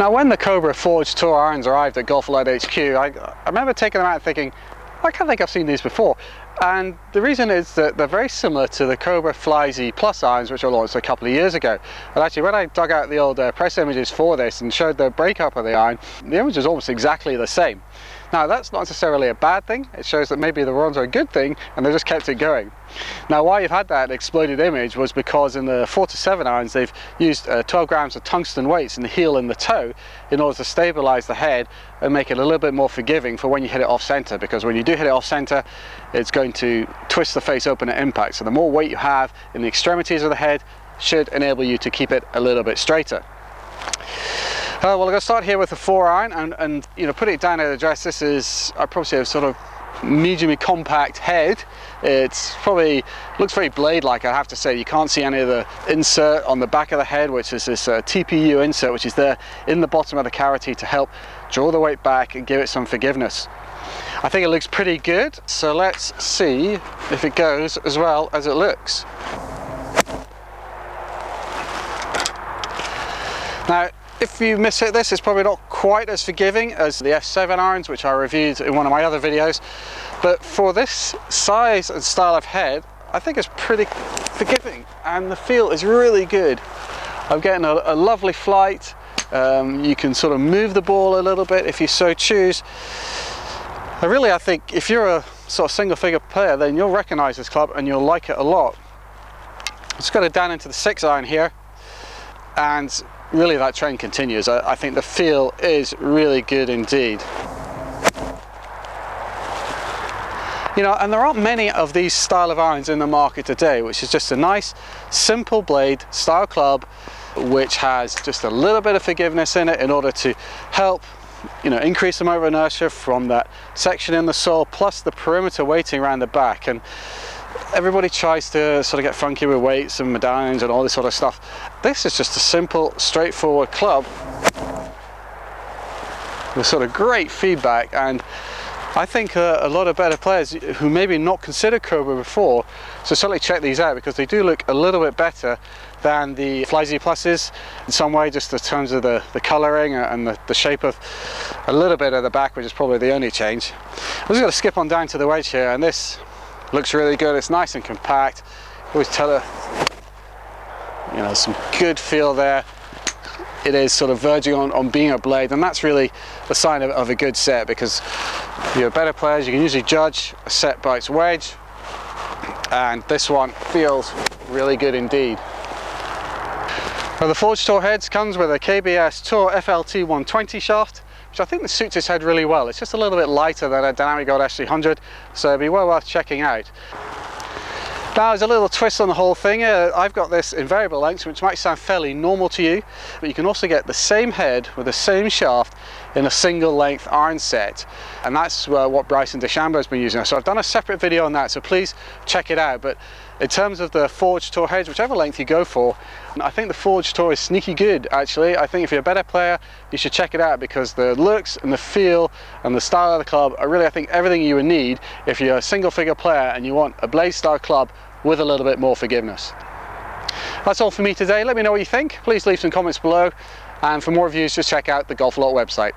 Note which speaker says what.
Speaker 1: Now when the Cobra Forged Tour irons arrived at Golf World HQ, I, I remember taking them out and thinking, I can't think I've seen these before. And the reason is that they're very similar to the Cobra FlyZ Plus irons, which were launched a couple of years ago. And actually, when I dug out the old uh, press images for this and showed the breakup of the iron, the image is almost exactly the same. Now that's not necessarily a bad thing, it shows that maybe the runs are a good thing and they just kept it going. Now why you've had that exploded image was because in the 4 to 7 irons they've used uh, 12 grams of tungsten weights in the heel and the toe in order to stabilize the head and make it a little bit more forgiving for when you hit it off center because when you do hit it off center it's going to twist the face open at impact so the more weight you have in the extremities of the head should enable you to keep it a little bit straighter. Uh, well, I'm going to start here with the four iron and, and you know, put it down at the address. This is, I probably a sort of medium compact head. It's probably looks very blade-like, I have to say. You can't see any of the insert on the back of the head, which is this uh, TPU insert, which is there in the bottom of the cavity to help draw the weight back and give it some forgiveness. I think it looks pretty good, so let's see if it goes as well as it looks. Now, if you miss hit this, it's probably not quite as forgiving as the F7 irons, which I reviewed in one of my other videos. But for this size and style of head, I think it's pretty forgiving and the feel is really good. I'm getting a, a lovely flight. Um, you can sort of move the ball a little bit if you so choose. And really, I think if you're a sort of single figure player, then you'll recognize this club and you'll like it a lot. Let's go down into the six iron here. And really that trend continues. I, I think the feel is really good indeed. You know, and there aren't many of these style of irons in the market today, which is just a nice, simple blade style club, which has just a little bit of forgiveness in it in order to help you know, increase the motor inertia from that section in the sole, plus the perimeter weighting around the back. And everybody tries to sort of get funky with weights and medallions and all this sort of stuff. This is just a simple, straightforward club with sort of great feedback and I think uh, a lot of better players who maybe not considered Cobra before, so certainly check these out because they do look a little bit better than the FlyZ Pluses in some way, just in terms of the, the colouring and the, the, shape of a little bit of the back, which is probably the only change. I'm just going to skip on down to the wedge here, and this looks really good. It's nice and compact. Always tell her, you know, some good feel there. It is sort of verging on, on being a blade, and that's really a sign of, of a good set because you're better players, you can usually judge a set by its wedge, and this one feels really good indeed. Now the Forged Tour heads comes with a KBS Tour FLT 120 shaft, which I think suits his head really well. It's just a little bit lighter than a Dynamic Gold S300, so it'd be well worth checking out. Now there's a little twist on the whole thing. Uh, I've got this in variable lengths, which might sound fairly normal to you, but you can also get the same head with the same shaft in a single length iron set. And that's uh, what Bryson DeChambeau has been using. So I've done a separate video on that, so please check it out. But in terms of the Forged Tour heads, whichever length you go for, I think the Forged Tour is sneaky good actually. I think if you're a better player, you should check it out because the looks and the feel and the style of the club are really, I think, everything you would need if you're a single figure player and you want a blade style club with a little bit more forgiveness. That's all for me today. Let me know what you think. Please leave some comments below. And for more reviews, just check out the Golfalot website.